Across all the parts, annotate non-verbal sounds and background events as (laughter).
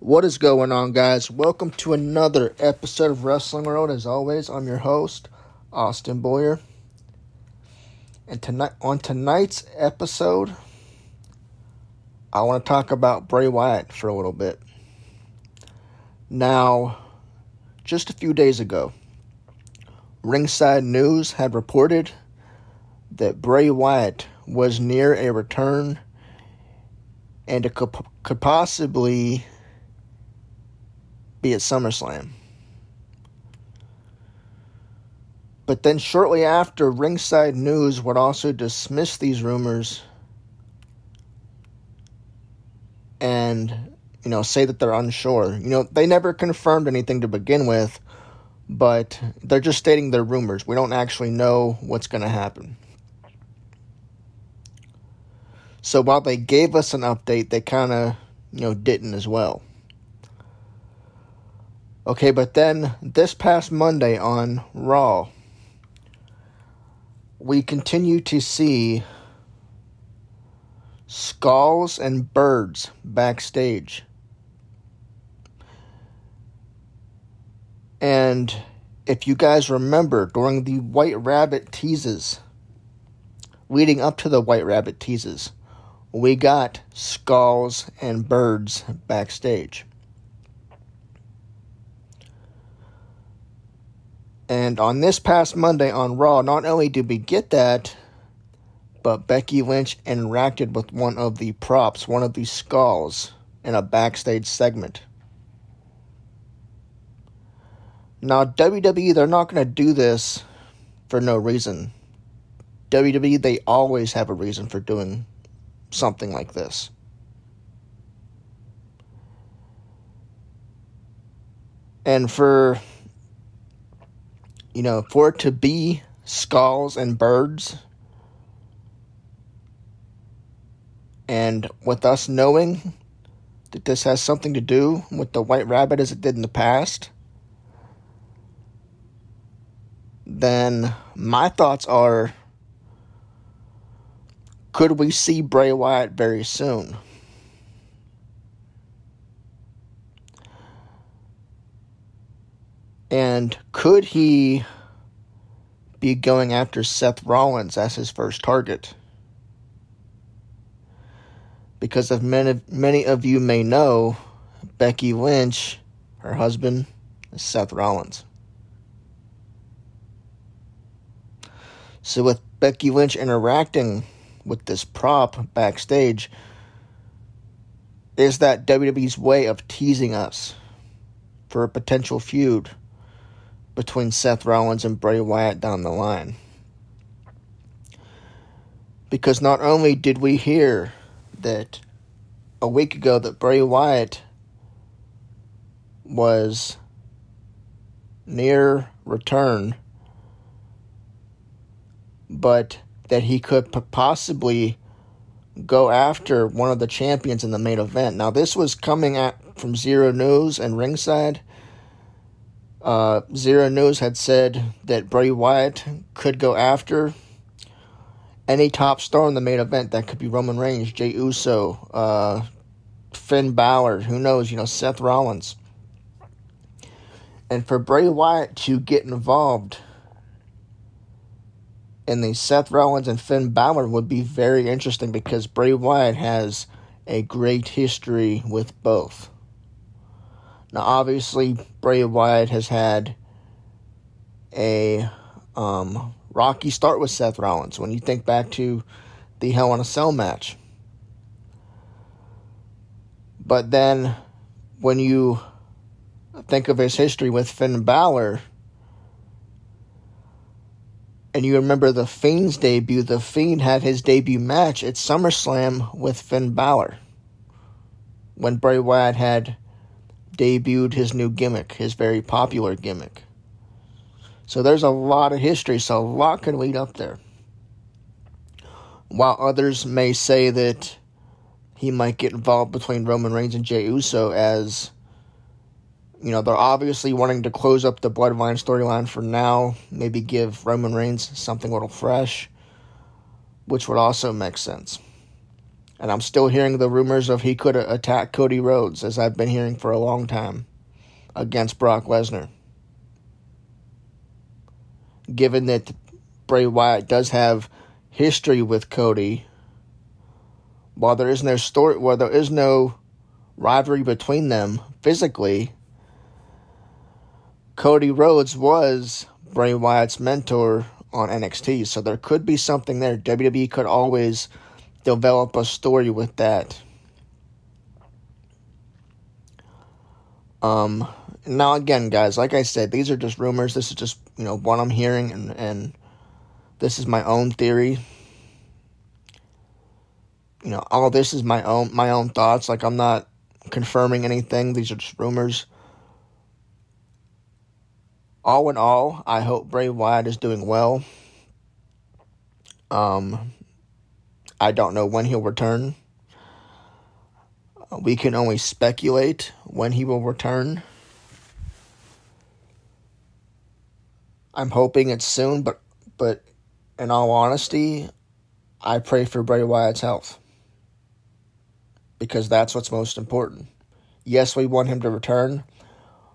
What is going on, guys? Welcome to another episode of Wrestling World. As always, I'm your host, Austin Boyer. And tonight, on tonight's episode, I want to talk about Bray Wyatt for a little bit. Now, just a few days ago, Ringside News had reported that Bray Wyatt was near a return and could, could possibly be at SummerSlam. But then, shortly after, Ringside News would also dismiss these rumors and, you know, say that they're unsure. You know, they never confirmed anything to begin with, but they're just stating their rumors. We don't actually know what's going to happen. So while they gave us an update, they kind of, you know, didn't as well. Okay, but then this past Monday on Raw, we continue to see skulls and birds backstage. And if you guys remember, during the White Rabbit teases, leading up to the White Rabbit teases, we got skulls and birds backstage. And on this past Monday on Raw, not only did we get that, but Becky Lynch interacted with one of the props, one of the skulls, in a backstage segment. Now, WWE, they're not going to do this for no reason. WWE, they always have a reason for doing something like this. And for you know, for it to be skulls and birds, and with us knowing that this has something to do with the white rabbit as it did in the past, then my thoughts are could we see Bray Wyatt very soon? And could he be going after Seth Rollins as his first target? Because of many, many of you may know, Becky Lynch, her husband, is Seth Rollins. So with Becky Lynch interacting with this prop backstage, is that WWE's way of teasing us for a potential feud between Seth Rollins and Bray Wyatt down the line. Because not only did we hear that a week ago that Bray Wyatt was near return, but that he could possibly go after one of the champions in the main event. Now, this was coming at from Xero News and Ringside, uh, Xero News had said that Bray Wyatt could go after any top star in the main event. That could be Roman Reigns, Jey Uso, uh, Finn Balor, who knows, you know, Seth Rollins. And for Bray Wyatt to get involved in the Seth Rollins and Finn Balor would be very interesting because Bray Wyatt has a great history with both. Now, obviously, Bray Wyatt has had a um, rocky start with Seth Rollins. When you think back to the Hell in a Cell match, but then when you think of his history with Finn Balor, and you remember the Fiend's debut, the Fiend had his debut match at SummerSlam with Finn Balor when Bray Wyatt had debuted his new gimmick, his very popular gimmick. So there's a lot of history, so a lot can lead up there. While others may say that he might get involved between Roman Reigns and Jey Uso as you know, they're obviously wanting to close up the Bloodline storyline for now, maybe give Roman Reigns something a little fresh, which would also make sense. And I'm still hearing the rumors of he could attack Cody Rhodes, as I've been hearing for a long time, against Brock Lesnar. Given that Bray Wyatt does have history with Cody, while there is no story, while there is no rivalry between them physically, Cody Rhodes was Bray Wyatt's mentor on NXT, so there could be something there. WWE could always develop a story with that. Um, now again, guys, like I said, these are just rumors. This is just you know what I'm hearing, and and this is my own theory. You know, all this is my own my own thoughts. Like I'm not confirming anything. These are just rumors. All in all, I hope Bray Wyatt is doing well. Um, I don't know when he'll return. We can only speculate when he will return. I'm hoping it's soon, but but in all honesty, I pray for Bray Wyatt's health. Because that's what's most important. Yes, we want him to return,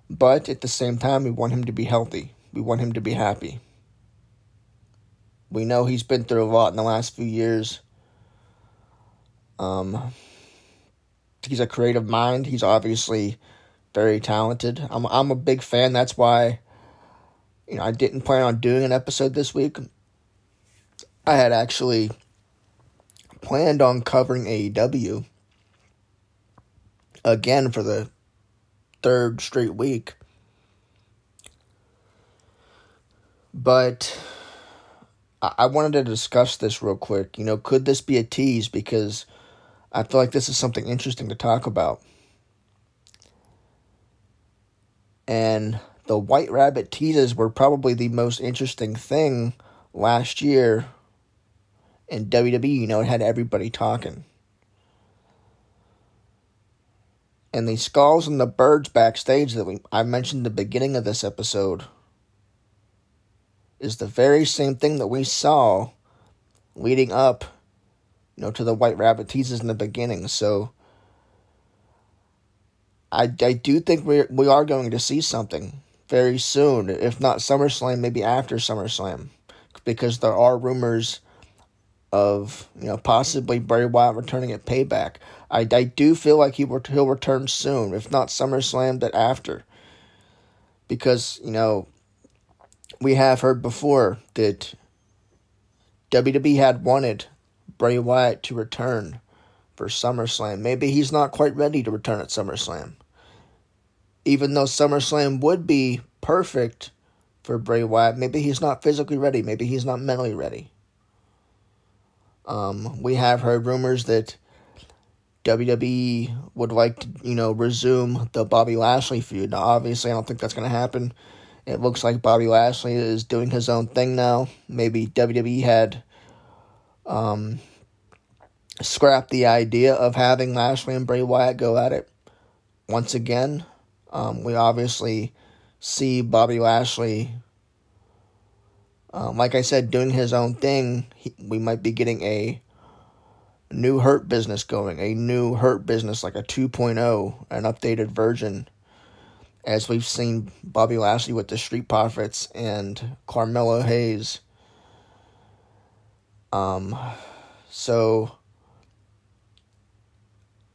but at the same time, we want him to be healthy. We want him to be happy. We know he's been through a lot in the last few years. Um, he's a creative mind. He's obviously very talented. I'm I'm a big fan. That's why you know I didn't plan on doing an episode this week. I had actually planned on covering AEW again for the third straight week. But I wanted to discuss this real quick. You know, could this be a tease? Because I feel like this is something interesting to talk about. And the White Rabbit teases were probably the most interesting thing last year in WWE. You know, it had everybody talking. And the skulls and the birds backstage that we I mentioned the beginning of this episode is the very same thing that we saw leading up you know, to the White Rabbit teases in the beginning. So I, I do think we we are going to see something very soon, if not SummerSlam, maybe after SummerSlam, because there are rumors of you know possibly Bray Wyatt returning at Payback. I, I do feel like he will he'll return soon, if not SummerSlam, but after, because you know we have heard before that WWE had wanted Bray Wyatt to return for SummerSlam. Maybe he's not quite ready to return at SummerSlam. Even though SummerSlam would be perfect for Bray Wyatt, maybe he's not physically ready. Maybe he's not mentally ready. Um, we have heard rumors that WWE would like to, you know, resume the Bobby Lashley feud. Now, obviously, I don't think that's going to happen. It looks like Bobby Lashley is doing his own thing now. Maybe WWE had um, scrap the idea of having Lashley and Bray Wyatt go at it once again. Um, we obviously see Bobby Lashley, um, like I said, doing his own thing. He, we might be getting a new Hurt business going, a new Hurt business like a 2.0, an updated version. As we've seen Bobby Lashley with the Street Profits and Carmelo Hayes um, so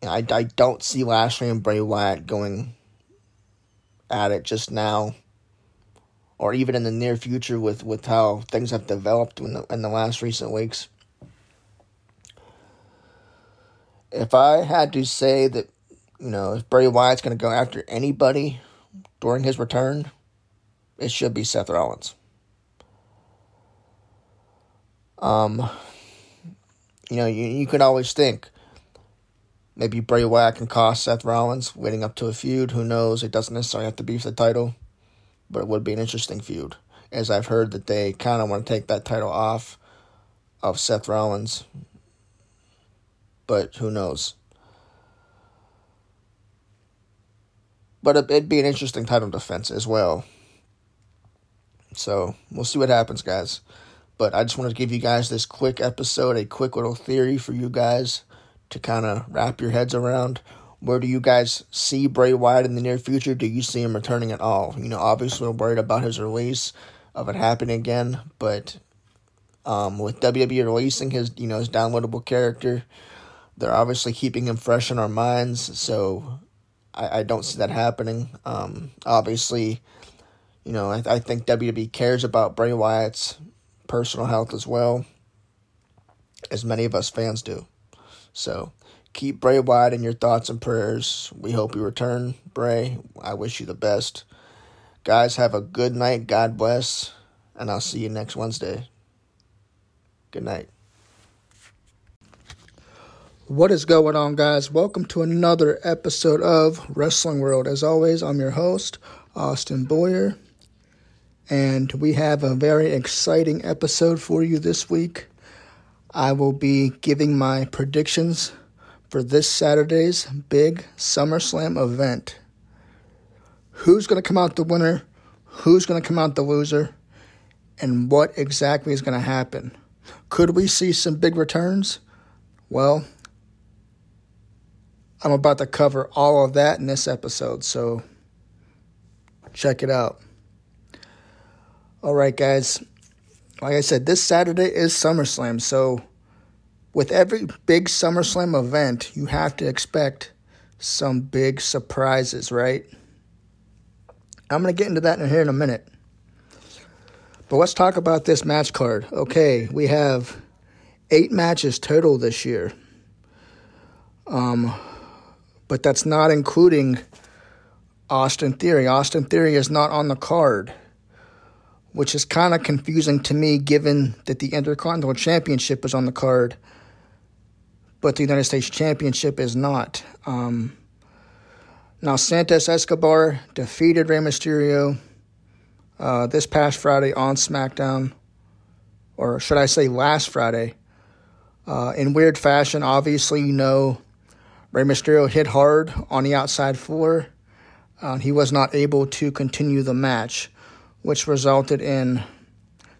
I, I don't see Lashley and Bray Wyatt going at it just now, or even in the near future with, with how things have developed in the, in the last recent weeks. If I had to say that, you know, if Bray Wyatt's going to go after anybody during his return, it should be Seth Rollins. Um, you know, you, you could always think maybe Bray Wyatt can cost Seth Rollins leading up to a feud. Who knows? It doesn't necessarily have to be for the title, but it would be an interesting feud. As I've heard that they kind of want to take that title off of Seth Rollins, but who knows? But it'd be an interesting title defense as well. So we'll see what happens, guys. But I just wanted to give you guys this quick episode, a quick little theory for you guys to kind of wrap your heads around. Where do you guys see Bray Wyatt in the near future? Do you see him returning at all? You know, obviously we're worried about his release of it happening again, but um, with WWE releasing his, you know, his downloadable character, they're obviously keeping him fresh in our minds. So I, I don't see that happening. Um, obviously, you know, I, I think WWE cares about Bray Wyatt's personal health as well, as many of us fans do. So keep Bray Wyatt in your thoughts and prayers. We hope you return, Bray. I wish you the best. Guys, have a good night. God bless. And I'll see you next Wednesday. Good night. What is going on, guys? Welcome to another episode of Wrestling World. As always, I'm your host, Austin Boyer. And we have a very exciting episode for you this week. I will be giving my predictions for this Saturday's big SummerSlam event. Who's going to come out the winner? Who's going to come out the loser? And what exactly is going to happen? Could we see some big returns? Well, I'm about to cover all of that in this episode, so check it out. All right, guys. Like I said, this Saturday is SummerSlam, so with every big SummerSlam event, you have to expect some big surprises, right? I'm going to get into that in here in a minute. But let's talk about this match card. Okay, we have eight matches total this year. Um, but that's not including Austin Theory. Austin Theory is not on the card, which is kind of confusing to me given that the Intercontinental Championship is on the card but the United States Championship is not. Um, now, Santos Escobar defeated Rey Mysterio uh, this past Friday on SmackDown, or should I say last Friday. Uh, in weird fashion, obviously, you know, Rey Mysterio hit hard on the outside floor. Uh, he was not able to continue the match, which resulted in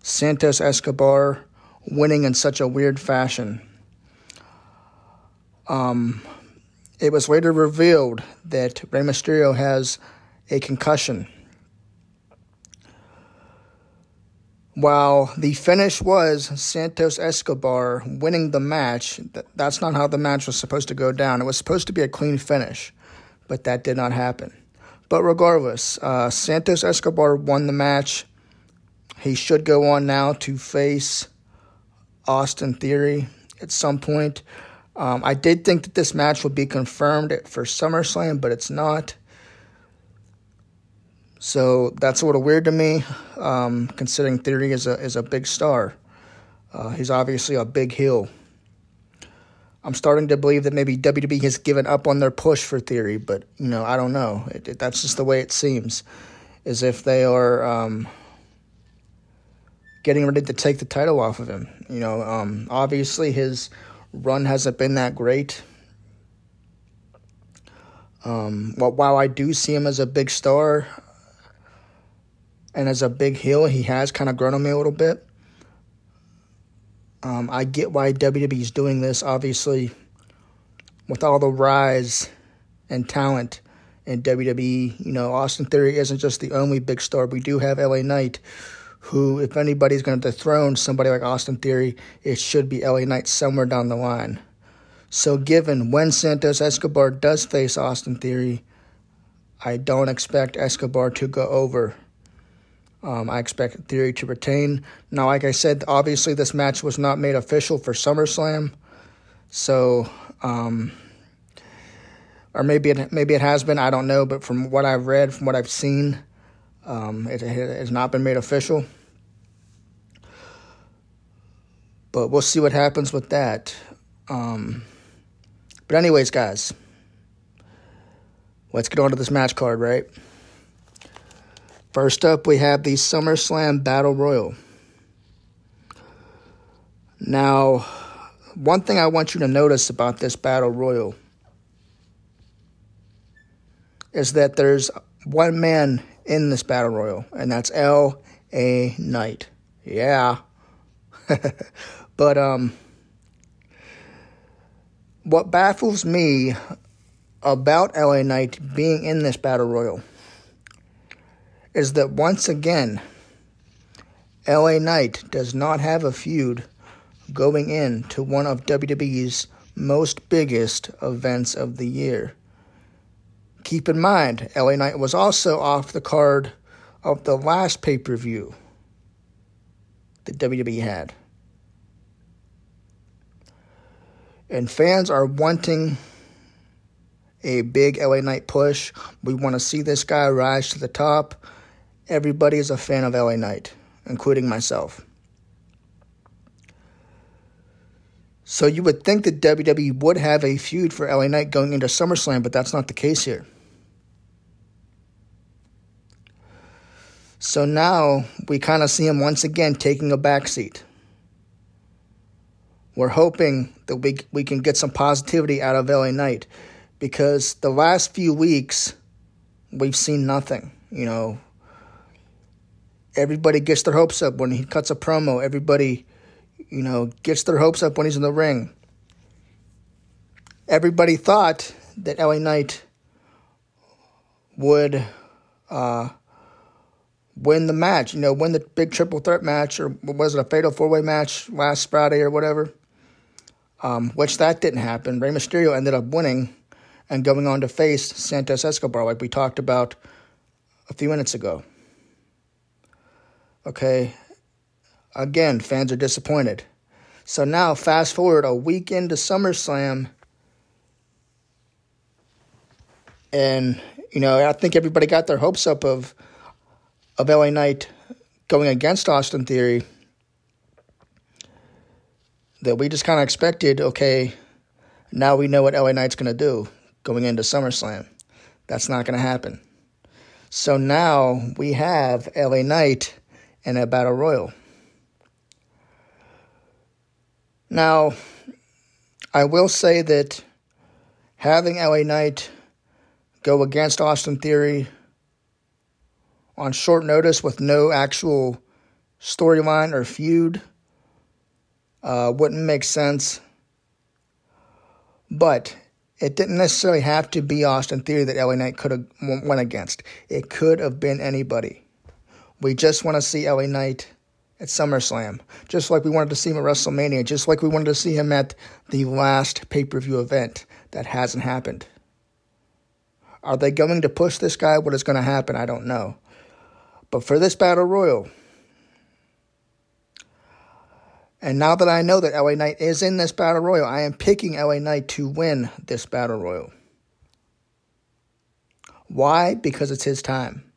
Santos Escobar winning in such a weird fashion. Um, it was later revealed that Rey Mysterio has a concussion. While the finish was Santos Escobar winning the match, that's not how the match was supposed to go down. It was supposed to be a clean finish, but that did not happen. But regardless, uh, Santos Escobar won the match. He should go on now to face Austin Theory at some point. Um, I did think that this match would be confirmed for SummerSlam, but it's not. So that's a little weird to me, um, considering Theory is a is a big star. Uh, he's obviously a big heel. I'm starting to believe that maybe WWE has given up on their push for Theory, but you know I don't know. It, it, that's just the way it seems, as if they are um, getting ready to take the title off of him. You know, um, obviously his run hasn't been that great. Um, while I do see him as a big star and as a big heel, he has kind of grown on me a little bit. Um, I get why WWE is doing this, obviously, with all the rise and talent in WWE. You know, Austin Theory isn't just the only big star. We do have LA Knight, who, if anybody's going to dethrone somebody like Austin Theory, it should be LA Knight somewhere down the line. So, given when Santos Escobar does face Austin Theory, I don't expect Escobar to go over. Um, I expect Theory to retain. Now, like I said, obviously this match was not made official for SummerSlam, so um, or maybe it maybe it has been. I don't know, but from what I've read, from what I've seen, um, it, it, has not been made official. But we'll see what happens with that. Um, but, anyways, guys, let's get on to this match card, right? First up, we have the SummerSlam Battle Royal. Now, one thing I want you to notice about this Battle Royal is that there's one man in this battle royal, and that's L.A. Knight. Yeah. (laughs) but um what baffles me about LA Knight being in this battle royal is that once again, LA Knight does not have a feud going into one of WWE's most biggest events of the year. Keep in mind, LA Knight was also off the card of the last pay per view that WWE had. And fans are wanting a big LA Knight push. We want to see this guy rise to the top. Everybody is a fan of LA Knight, including myself. So you would think that WWE would have a feud for LA Knight going into SummerSlam, but that's not the case here. So now we kind of see him once again taking a backseat. We're hoping that we we can get some positivity out of LA Knight because the last few weeks we've seen nothing. You know, everybody gets their hopes up when he cuts a promo. Everybody, you know, gets their hopes up when he's in the ring. Everybody thought that LA Knight would uh, win the match, you know, win the big triple threat match, or was it a fatal four way match last Friday or whatever? Um, which that didn't happen. Rey Mysterio ended up winning and going on to face Santos Escobar, like we talked about a few minutes ago. Okay. Again, fans are disappointed. So now, fast forward a week into SummerSlam, and you know, I think everybody got their hopes up of of LA Knight going against Austin Theory. That we just kind of expected, okay, now we know what LA Knight's going to do going into SummerSlam. That's not going to happen. So now we have LA Knight in a battle royal. Now, I will say that having LA Knight go against Austin Theory on short notice with no actual storyline or feud uh, wouldn't make sense. But it didn't necessarily have to be Austin Theory that LA Knight could have went against. It could have been anybody. We just want to see LA Knight at SummerSlam, just like we wanted to see him at WrestleMania, just like we wanted to see him at the last pay per view event. That hasn't happened. Are they going to push this guy? What is going to happen? I don't know. But for this Battle Royal, and now that I know that LA Knight is in this Battle Royal, I am picking LA Knight to win this Battle Royal. Why? Because it's his time.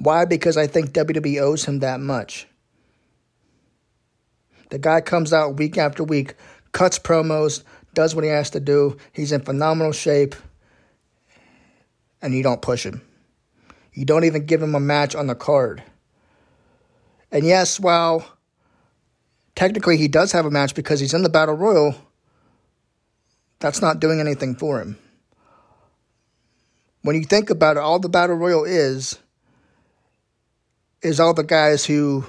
Why? Because I think WWE owes him that much. The guy comes out week after week, cuts promos, does what he has to do. He's in phenomenal shape, and you don't push him. You don't even give him a match on the card. And yes, while technically he does have a match because he's in the Battle Royal, that's not doing anything for him. When you think about it, all the Battle Royal is is all the guys who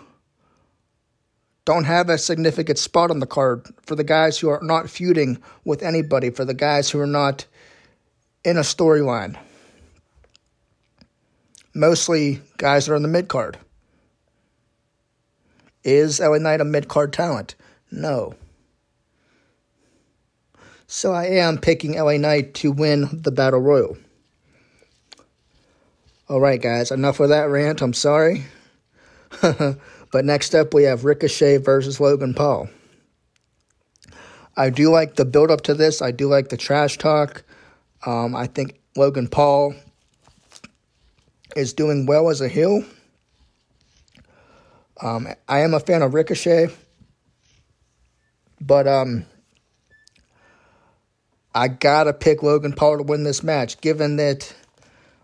don't have a significant spot on the card, for the guys who are not feuding with anybody, for the guys who are not in a storyline mostly guys that are in the mid card. Is LA Knight a mid card talent? No. So I am picking LA Knight to win the Battle Royal. Alright, guys, enough of that rant. I'm sorry. (laughs) but next up, we have Ricochet versus Logan Paul. I do like the build up to this. I do like the trash talk. Um, I think Logan Paul is doing well as a heel. Um, I am a fan of Ricochet, but um, I gotta pick Logan Paul to win this match, given that,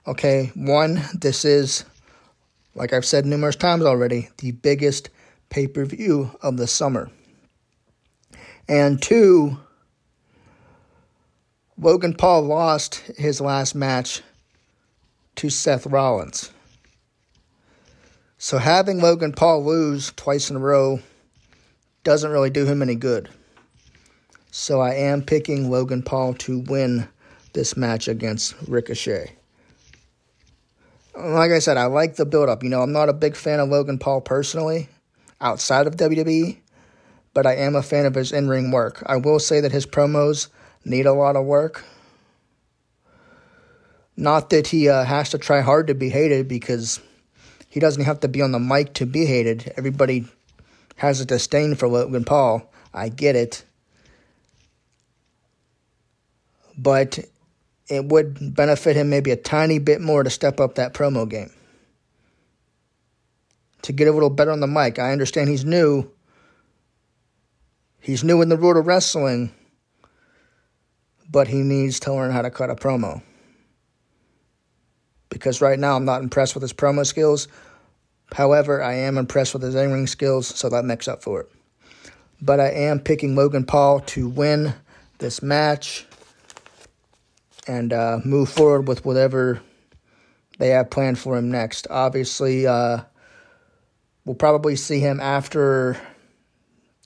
okay, one, this is, like I've said numerous times already, the biggest pay per view of the summer. And two, Logan Paul lost his last match to Seth Rollins. So having Logan Paul lose twice in a row doesn't really do him any good. So I am picking Logan Paul to win this match against Ricochet. Like I said, I like the build up. You know, I'm not a big fan of Logan Paul personally outside of WWE, but I am a fan of his in ring work. I will say that his promos need a lot of work. Not that he uh, has to try hard to be hated because he doesn't have to be on the mic to be hated. Everybody has a disdain for Logan Paul. I get it. But it would benefit him maybe a tiny bit more to step up that promo game. To get a little better on the mic. I understand he's new. He's new in the world of wrestling, but he needs to learn how to cut a promo. Because right now I'm not impressed with his promo skills. However, I am impressed with his in ring skills, so that makes up for it. But I am picking Logan Paul to win this match and uh, move forward with whatever they have planned for him next. Obviously, uh, we'll probably see him after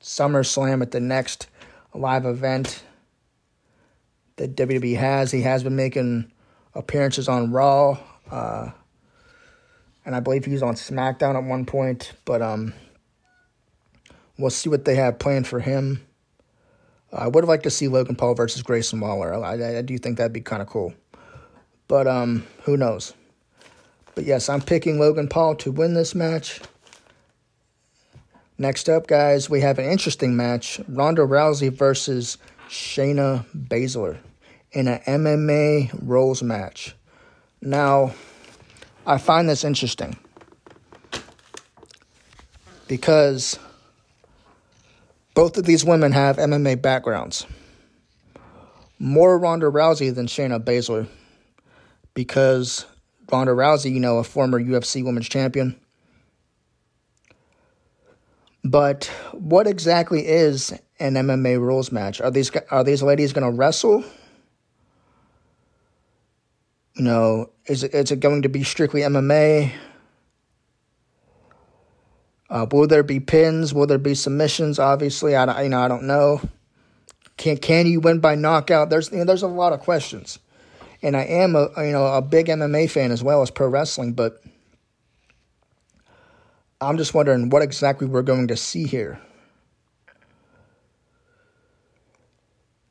SummerSlam at the next live event that WWE has. He has been making appearances on Raw. Uh, and I believe he was on SmackDown at one point. But um, we'll see what they have planned for him. I would liked to see Logan Paul versus Grayson Waller. I, I do think that'd be kind of cool. But um, who knows? But yes, I'm picking Logan Paul to win this match. Next up, guys, we have an interesting match Ronda Rousey versus Shayna Baszler in an MMA rules match. Now, I find this interesting because both of these women have MMA backgrounds. More Ronda Rousey than Shayna Baszler because Ronda Rousey, you know, a former UFC Women's Champion. But what exactly is an MMA rules match? Are these are these ladies going to wrestle? You know, is it, is it going to be strictly MMA? Uh, will there be pins? Will there be submissions? Obviously, I don't, you know I don't know. Can can you win by knockout? There's you know, there's a lot of questions, and I am a you know a big MMA fan as well as pro wrestling, but I'm just wondering what exactly we're going to see here.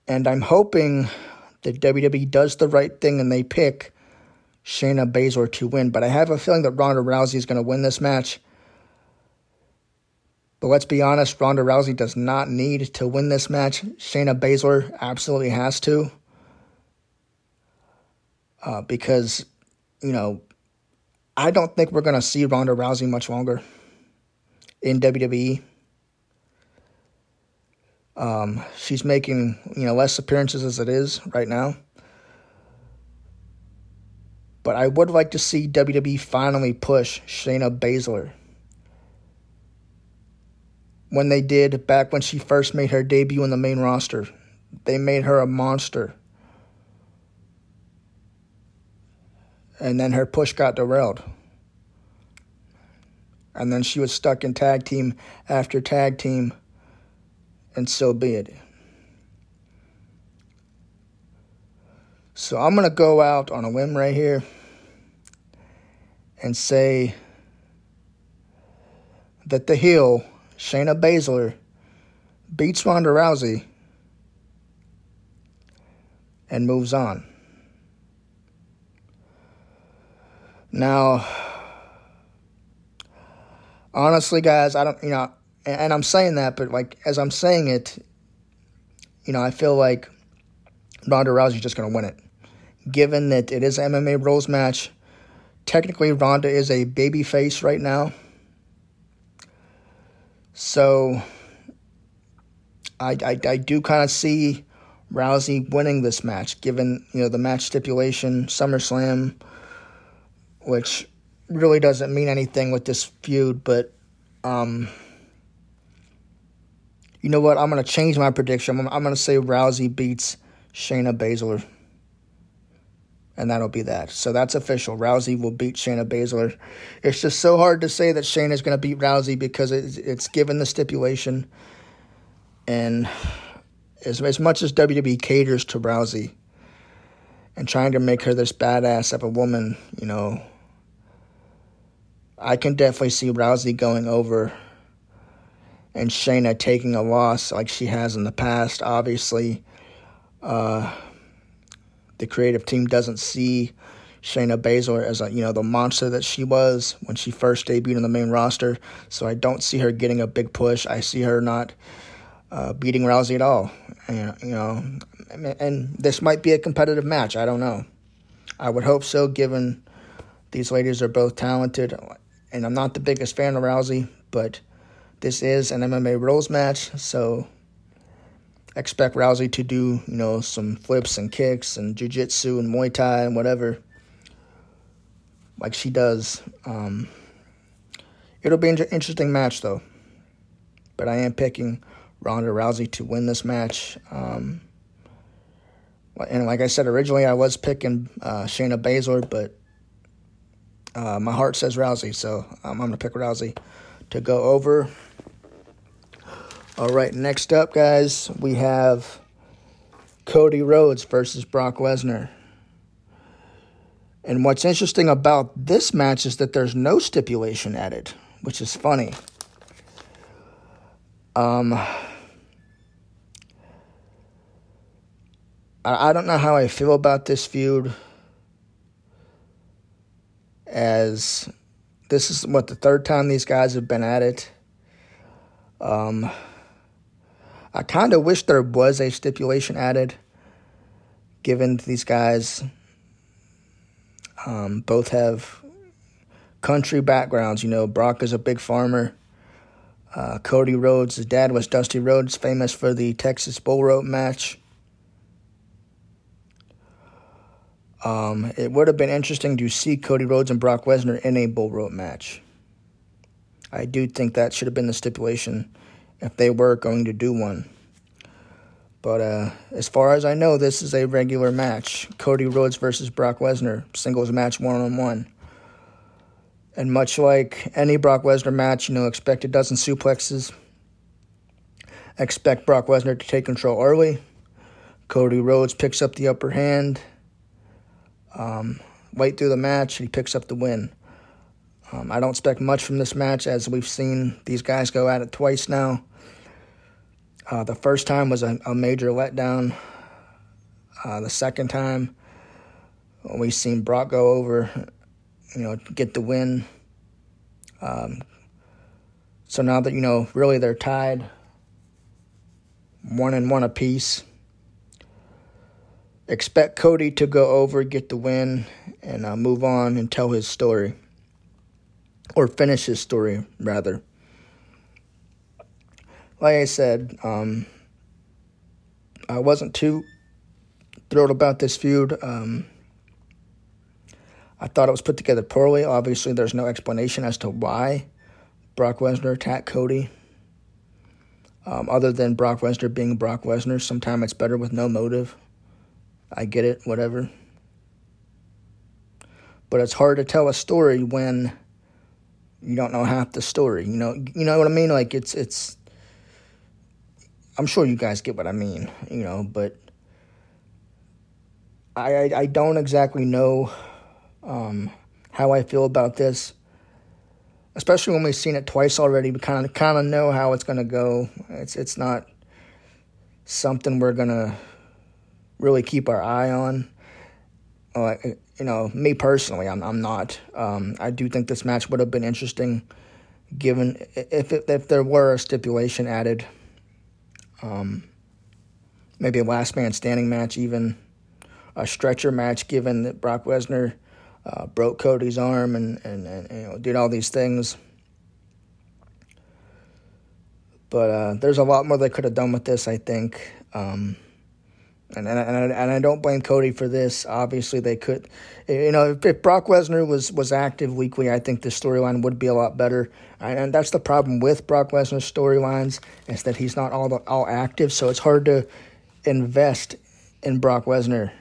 And I'm hoping that WWE does the right thing and they pick Shayna Baszler to win. But I have a feeling that Ronda Rousey is going to win this match. But let's be honest, Ronda Rousey does not need to win this match. Shayna Baszler absolutely has to. Uh, because, you know, I don't think we're going to see Ronda Rousey much longer in WWE. Um, she's making you know less appearances as it is right now. But I would like to see WWE finally push Shayna Baszler. When they did back when she first made her debut in the main roster, they made her a monster. And then her push got derailed. And then she was stuck in tag team after tag team, and so be it. So I'm going to go out on a whim right here and say that the heel, Shayna Baszler, beats Ronda Rousey and moves on. Now, honestly, guys, I don't, you know, and I'm saying that, but like as I'm saying it, you know, I feel like Ronda Rousey's just going to win it given that it is an MMA rules match. Technically, Ronda is a baby face right now. So I, I, I do kind of see Rousey winning this match, given you know the match stipulation, SummerSlam, which really doesn't mean anything with this feud. But um, you know what? I'm gonna change my prediction. I'm, I'm gonna say Rousey beats Shayna Baszler and that'll be that. So that's official. Rousey will beat Shayna Baszler. It's just so hard to say that Shayna is going to beat Rousey because it's, it's given the stipulation, and as as much as WWE caters to Rousey and trying to make her this badass of a woman, you know, I can definitely see Rousey going over and Shayna taking a loss like she has in the past. Obviously, uh, the creative team doesn't see Shayna Baszler as a, you know the monster that she was when she first debuted in the main roster. So I don't see her getting a big push. I see her not uh, beating Rousey at all. And, you know, and this might be a competitive match. I don't know. I would hope so, given these ladies are both talented. And I'm not the biggest fan of Rousey, but this is an MMA rules match, so expect Rousey to do, you know, some flips and kicks and jiu-jitsu and Muay Thai and whatever, like she does. Um, it'll be an interesting match, though. But I am picking Ronda Rousey to win this match. Um, and like I said originally, I was picking uh, Shayna Baszler, but uh, my heart says Rousey, so um, I'm going to pick Rousey to go over. All right, next up, guys, we have Cody Rhodes versus Brock Lesnar. And what's interesting about this match is that there's no stipulation added, which is funny. Um, I, I don't know how I feel about this feud. As this is what the third time these guys have been at it. Um, I kind of wish there was a stipulation added, given these guys um, both have country backgrounds. You know, Brock is a big farmer. Uh, Cody Rhodes, his dad was Dusty Rhodes, famous for the Texas Bull Rope match. Um, it would have been interesting to see Cody Rhodes and Brock Lesnar in a bull rope match. I do think that should have been the stipulation if they were going to do one. But uh, as far as I know, this is a regular match Cody Rhodes versus Brock Lesnar, singles match one on one. And much like any Brock Lesnar match, you know, expect a dozen suplexes. Expect Brock Lesnar to take control early. Cody Rhodes picks up the upper hand um, late through the match, he picks up the win. Um, I don't expect much from this match as we've seen these guys go at it twice now. Uh, the first time was a, a major letdown. Uh, the second time, we've seen Brock go over, you know, get the win. Um, so now that, you know, really they're tied one and one apiece expect Cody to go over, get the win, and uh, move on and tell his story. Or finish his story, rather. Like I said, um, I wasn't too thrilled about this feud. Um, I thought it was put together poorly. Obviously, there's no explanation as to why Brock Lesnar attacked Cody. Um, other than Brock Lesnar being Brock Lesnar, sometimes it's better with no motive. I get it, whatever. But it's hard to tell a story when you don't know half the story. You know, you know what I mean? Like it's it's. I'm sure you guys get what I mean. You know, but I I, I don't exactly know um, how I feel about this. Especially when we've seen it twice already, we kind of kind of know how it's gonna go. It's it's not something we're gonna really keep our eye on. Uh, you know, me personally, I'm I'm not. Um, I do think this match would have been interesting, given if it, if there were a stipulation added. Um, maybe a last man standing match, even a stretcher match, given that Brock Lesnar uh, broke Cody's arm and, and, and you know did all these things. But uh, there's a lot more they could have done with this, I think. Um, and and and, and I don't blame Cody for this. Obviously, they could, you know, if, if Brock Lesnar was was active weekly, I think the storyline would be a lot better. And that's the problem with Brock Lesnar's storylines is that he's not all all active, so it's hard to invest in Brock Lesnar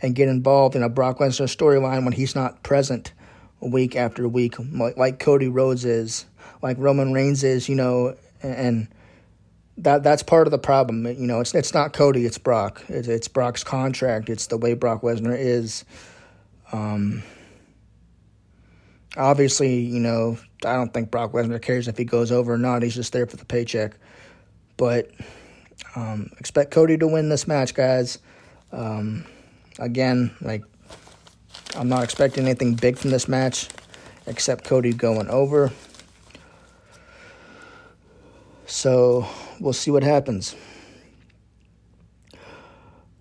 and get involved in a Brock Lesnar storyline when he's not present week after week, like, like Cody Rhodes is, like Roman Reigns is, you know, and that that's part of the problem. You know, it's it's not Cody, it's Brock. It's, it's Brock's contract. It's the way Brock Lesnar is. Um, obviously, you know, I don't think Brock Lesnar cares if he goes over or not. He's just there for the paycheck. But um, expect Cody to win this match, guys. Um, again, like I'm not expecting anything big from this match, except Cody going over. So we'll see what happens.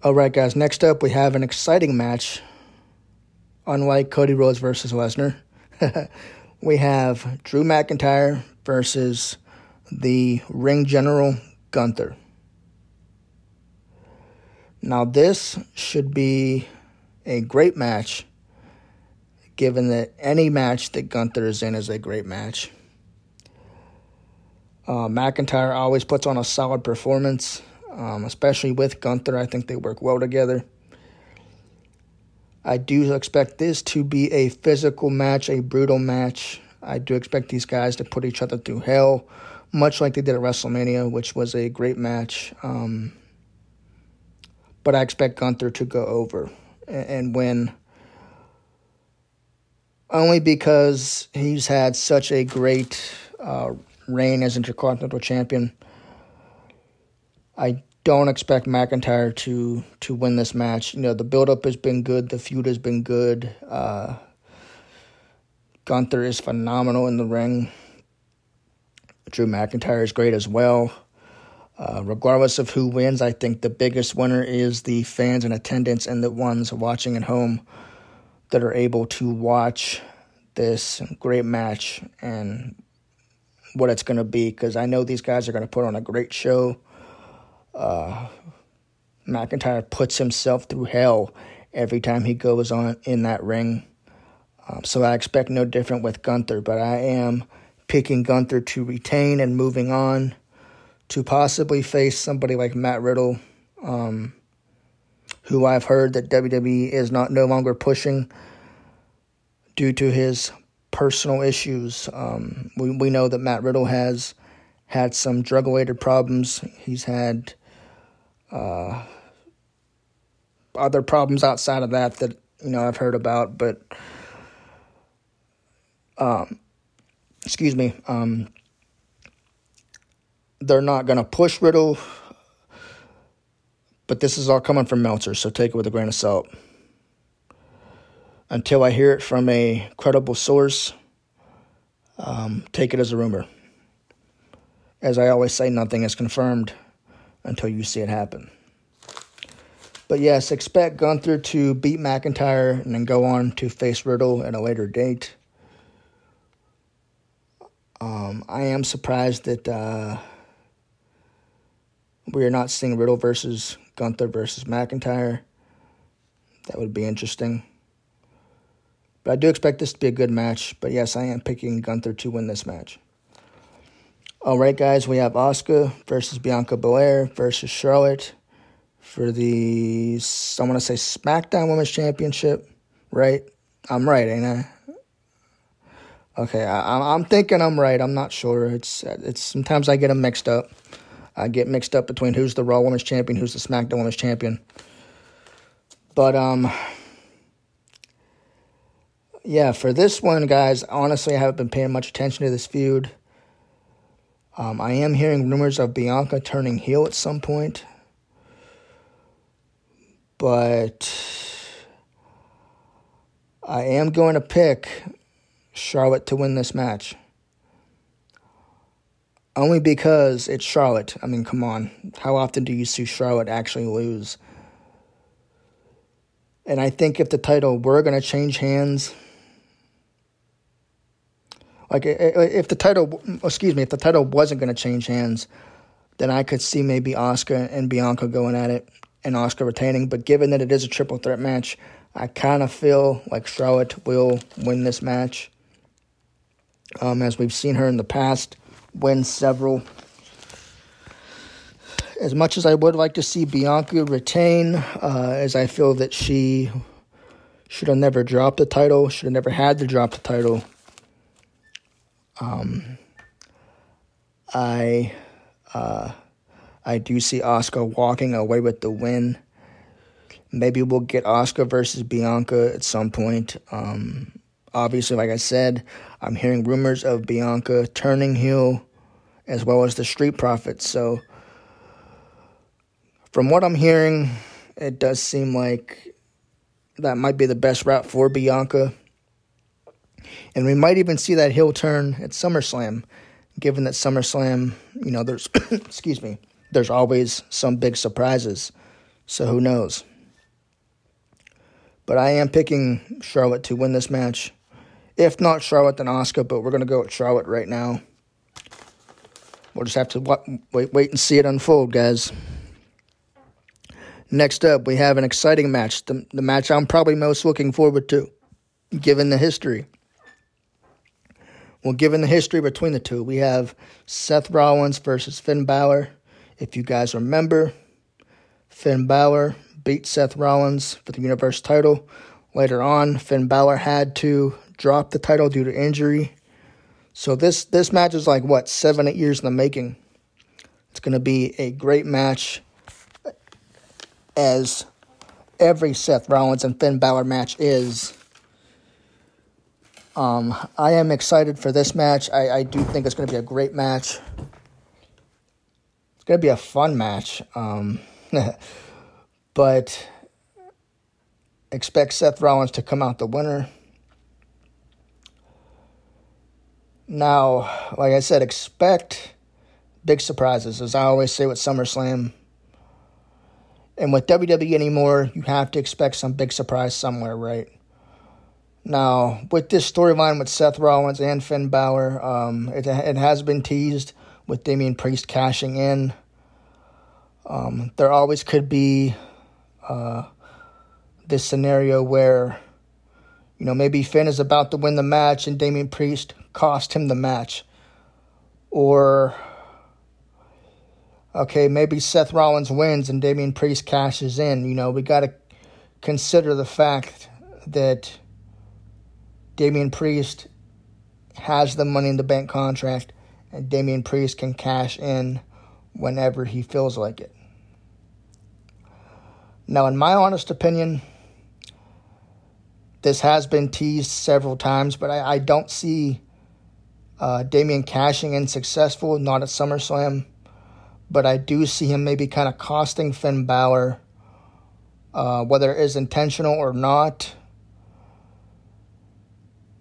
All right, guys. Next up, we have an exciting match. Unlike Cody Rhodes versus Lesnar, (laughs) we have Drew McIntyre versus the ring general Gunther. Now, this should be a great match, given that any match that Gunther is in is a great match. Uh, McIntyre always puts on a solid performance, um, especially with Gunther. I think they work well together. I do expect this to be a physical match, a brutal match. I do expect these guys to put each other through hell, much like they did at WrestleMania, which was a great match. Um, but I expect Gunther to go over and, and win only because he's had such a great uh, reign as Intercontinental Champion. I don't expect McIntyre to to win this match. You know, the build up has been good, the feud has been good. Uh, Gunther is phenomenal in the ring. Drew McIntyre is great as well. Uh, regardless of who wins, I think the biggest winner is the fans in attendance and the ones watching at home that are able to watch this great match and what it's going to be because I know these guys are going to put on a great show. Uh, McIntyre puts himself through hell every time he goes on in that ring. Um, so I expect no different with Gunther, but I am picking Gunther to retain and moving on to possibly face somebody like Matt Riddle, um, who I've heard that WWE is not no longer pushing due to his personal issues. Um, we we know that Matt Riddle has had some drug related problems. He's had uh, other problems outside of that that you know I've heard about, but um, excuse me, um, they're not going to push Riddle. But this is all coming from Meltzer, so take it with a grain of salt until I hear it from a credible source, um, take it as a rumor. As I always say, nothing is confirmed until you see it happen. But yes, expect Gunther to beat McIntyre and then go on to face Riddle at a later date. Um, I am surprised that uh, we are not seeing Riddle versus Gunther versus McIntyre. That would be interesting. But I do expect this to be a good match. But yes, I am picking Gunther to win this match. All right, guys, we have Asuka versus Bianca Belair versus Charlotte for the, I want to say SmackDown Women's Championship, right? I'm right, ain't I? Okay, I, I'm thinking I'm right. I'm not sure. It's it's sometimes I get them mixed up. I get mixed up between who's the Raw Women's Champion, who's the SmackDown Women's Champion. But um, yeah, for this one, guys, honestly, I haven't been paying much attention to this feud. Um, I am hearing rumors of Bianca turning heel at some point. But I am going to pick Charlotte to win this match. Only because it's Charlotte. I mean, come on. How often do you see Charlotte actually lose? And I think if the title were going to change hands, like if the title, excuse me, if the title wasn't going to change hands, then I could see maybe Asuka and Bianca going at it and Asuka retaining. But given that it is a triple threat match, I kind of feel like Charlotte will win this match. Um, as we've seen her in the past win several. As much as I would like to see Bianca retain, uh, as I feel that she should have never dropped the title, should have never had to drop the title. Um, I uh, I do see Asuka walking away with the win. Maybe we'll get Asuka versus Bianca at some point. Um, obviously, like I said, I'm hearing rumors of Bianca turning heel as well as the Street Profits. So, from what I'm hearing, it does seem like that might be the best route for Bianca. And we might even see that heel turn at SummerSlam, given that SummerSlam, you know, there's, (coughs) excuse me, there's always some big surprises. So who knows? But I am picking Charlotte to win this match. If not Charlotte, then Asuka. but we're to go with Charlotte right now. We'll just have to wait, wait and see it unfold, guys. Next up, we have an exciting match, the, the match I'm probably most looking forward to, given the history. Well, given the history between the two, we have Seth Rollins versus Finn Balor. If you guys remember, Finn Balor beat Seth Rollins for the Universe title. Later on, Finn Balor had to drop the title due to injury. So this this match is like what seven eight years in the making. It's going to be a great match, as every Seth Rollins and Finn Balor match is. Um, I am excited for this match. I, I do think it's going to be a great match. It's going to be a fun match. Um, (laughs) but expect Seth Rollins to come out the winner. Now, like I said, expect big surprises, as I always say with SummerSlam. And with WWE anymore, you have to expect some big surprise somewhere, right? Now, with this storyline with Seth Rollins and Finn Balor, um, it, it has been teased with Damian Priest cashing in. Um, there always could be uh, this scenario where, you know, maybe Finn is about to win the match and Damian Priest cost him the match. Or, okay, maybe Seth Rollins wins and Damian Priest cashes in. You know, we got to consider the fact that Damian Priest has the money in the bank contract and Damian Priest can cash in whenever he feels like it. Now, in my honest opinion, this has been teased several times, but I, I don't see uh, Damian cashing in successful, not at SummerSlam. But I do see him maybe kind of costing Finn Balor, uh, whether it is intentional or not.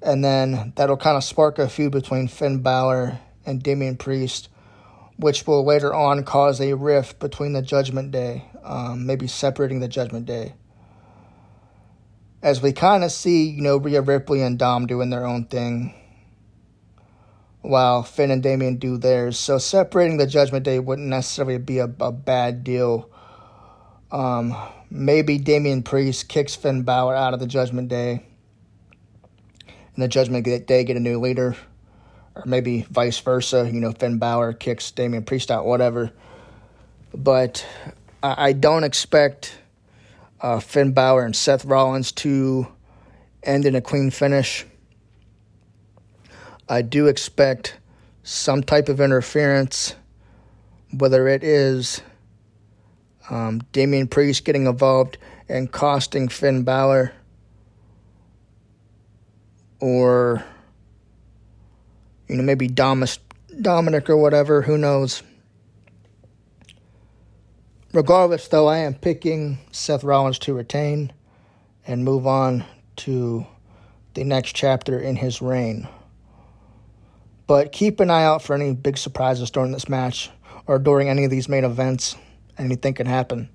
And then that'll kind of spark a feud between Finn Balor and Damian Priest, which will later on cause a rift between the Judgment Day um, maybe separating the Judgment Day. As we kind of see, you know, Rhea Ripley and Dom doing their own thing, while Finn and Damian do theirs. So separating the Judgment Day wouldn't necessarily be a, a bad deal. Um, maybe Damian Priest kicks Finn Balor out of the Judgment Day, the Judgment Day get a new leader, or maybe vice versa. You know, Finn Balor kicks Damian Priest out, whatever. But I don't expect uh, Finn Balor and Seth Rollins to end in a clean finish. I do expect some type of interference, whether it is um, Damian Priest getting involved and costing Finn Balor, or you know maybe Domus, Dominic or whatever. Who knows? Regardless, though, I am picking Seth Rollins to retain and move on to the next chapter in his reign. But keep an eye out for any big surprises during this match or during any of these main events. Anything can happen.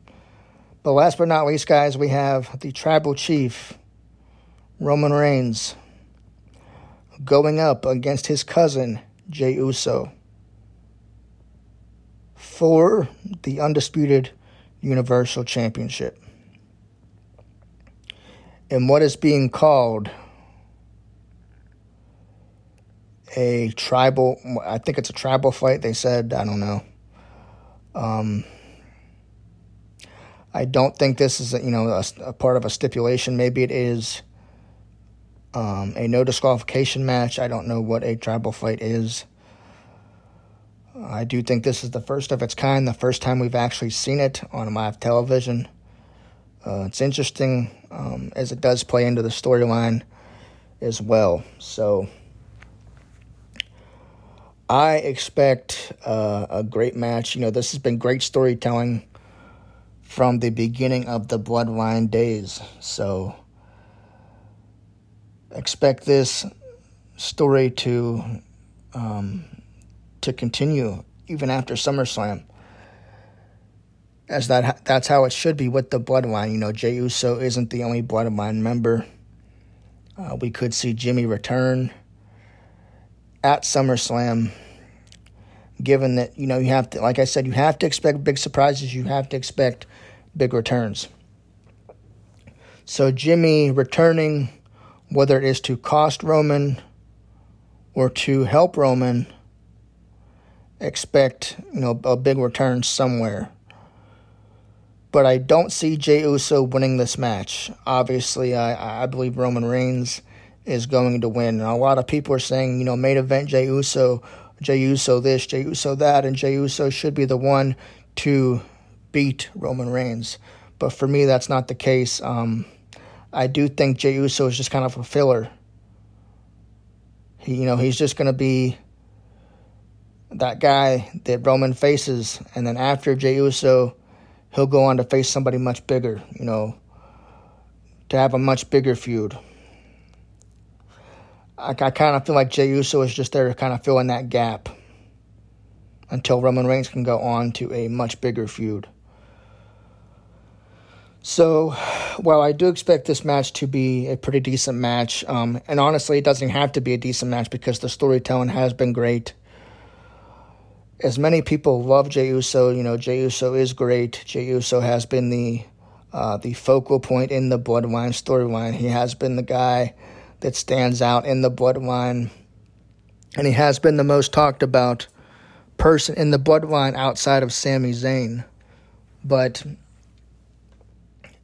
But last but not least, guys, we have the tribal chief, Roman Reigns, going up against his cousin, Jey Uso for the undisputed Universal Championship. In what is being called a tribal, I think it's a tribal fight, they said. I don't know. Um, I don't think this is, a, you know, a, a, part of a stipulation. Maybe it is um, a no disqualification match. I don't know what a tribal fight is. I do think this is the first of its kind, the first time we've actually seen it on live television. Uh, it's interesting um, as it does play into the storyline as well. So I expect uh, a great match. You know, this has been great storytelling from the beginning of the Bloodline days. So expect this story to um, to continue even after SummerSlam. As that that's how it should be with the Bloodline. You know, Jey Uso isn't the only Bloodline member. Uh, we could see Jimmy return at SummerSlam. Given that you know you have to, like I said, you have to expect big surprises. You have to expect big returns. So Jimmy returning, whether it is to cost Roman or to help Roman, expect you know a big return somewhere. But I don't see Jey Uso winning this match. Obviously, I, I believe Roman Reigns is going to win. And a lot of people are saying, you know, main event Jey Uso, Jey Uso this, Jey Uso that, and Jey Uso should be the one to beat Roman Reigns. But for me, that's not the case. Um, I do think Jey Uso is just kind of a filler. He, you know, he's just going to be that guy that Roman faces, and then after Jey Uso, he'll go on to face somebody much bigger. You know, to have a much bigger feud. I, I kind of feel like Jey Uso is just there to kind of fill in that gap until Roman Reigns can go on to a much bigger feud. So, while I do expect this match to be a pretty decent match, um, and honestly, it doesn't have to be a decent match because the storytelling has been great. As many people love Jey Uso, you know, Jey Uso is great. Jey Uso has been the uh, the focal point in the Bloodline storyline. He has been the guy that stands out in the Bloodline, and he has been the most talked about person in the Bloodline outside of Sami Zayn. But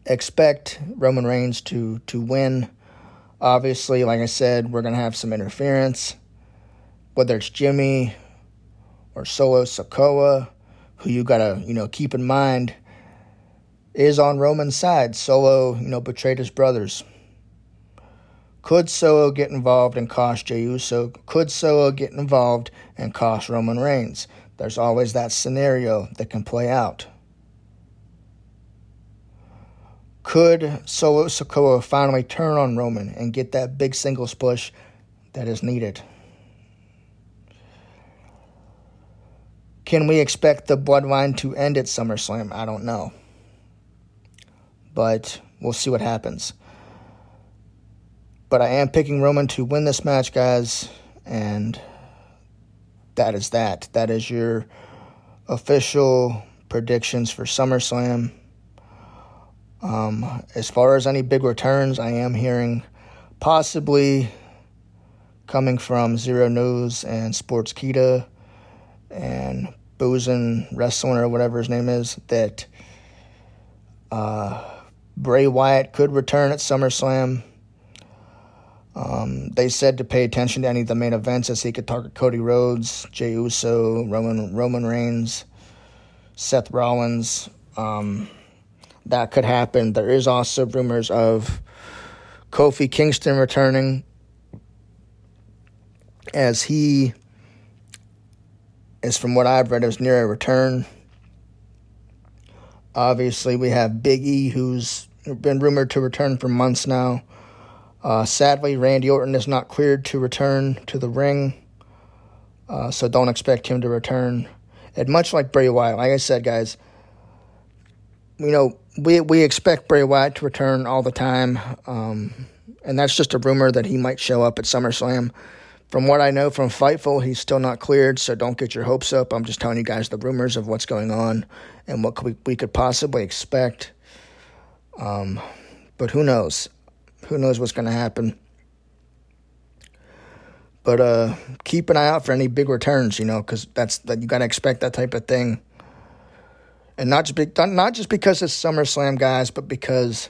expect Roman Reigns to to win. Obviously, like I said, we're gonna have some interference, whether it's Jimmy or Solo Sikoa, who you gotta you know keep in mind is on Roman's side. Solo, you know, betrayed his brothers. Could Solo get involved and cost Jey Uso? Could Solo get involved and cost Roman Reigns? There's always that scenario that can play out. Could Solo Sikoa finally turn on Roman and get that big singles push that is needed? Can we expect the bloodline to end at SummerSlam? I don't know. But we'll see what happens. But I am picking Roman to win this match, guys, and that is that. That is your official predictions for SummerSlam. Um, as far as any big returns, I am hearing possibly coming from Xero News and Sportskeeda and Boozin Wrestling or whatever his name is that uh, Bray Wyatt could return at SummerSlam. Um, they said to pay attention to any of the main events as he could target Cody Rhodes, Jey Uso, Roman Roman Reigns, Seth Rollins. Um, that could happen. There is also rumors of Kofi Kingston returning as he is from what I've read is near a return. Obviously, we have Big E, who's been rumored to return for months now. Uh, sadly, Randy Orton is not cleared to return to the ring, uh, so don't expect him to return. And much like Bray Wyatt, like I said, guys, you know, we we expect Bray Wyatt to return all the time, um, and that's just a rumor that he might show up at SummerSlam. From what I know from Fightful, he's still not cleared, so don't get your hopes up. I'm just telling you guys the rumors of what's going on and what we, we could possibly expect. Um, but who knows? Who knows what's going to happen? But uh, keep an eye out for any big returns, you know, because that's that you got to expect that type of thing and not just be, not just because it's SummerSlam, guys, but because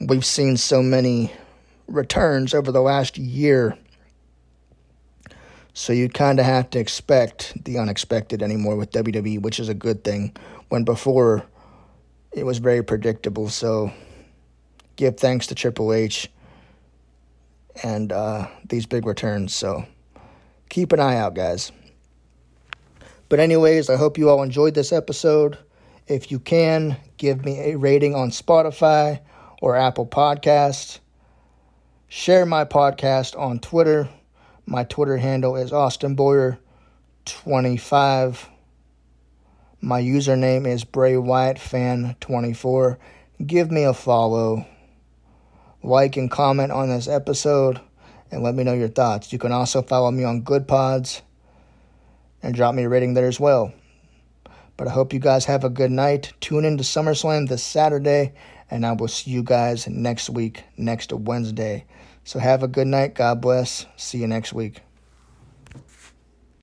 we've seen so many returns over the last year. So you kind of have to expect the unexpected anymore with WWE, which is a good thing. When before it was very predictable. So give thanks to Triple H and uh, these big returns. So keep an eye out, guys. But, anyways, I hope you all enjoyed this episode. If you can, give me a rating on Spotify or Apple Podcast. Share my podcast on Twitter. My Twitter handle is Austin Boyer25. My username is Bray Wyatt Fan 24. Give me a follow. Like and comment on this episode and let me know your thoughts. You can also follow me on Goodpods and drop me a rating there as well. But I hope you guys have a good night. Tune in to SummerSlam this Saturday, and I will see you guys next week, next Wednesday. So have a good night. God bless. See you next week.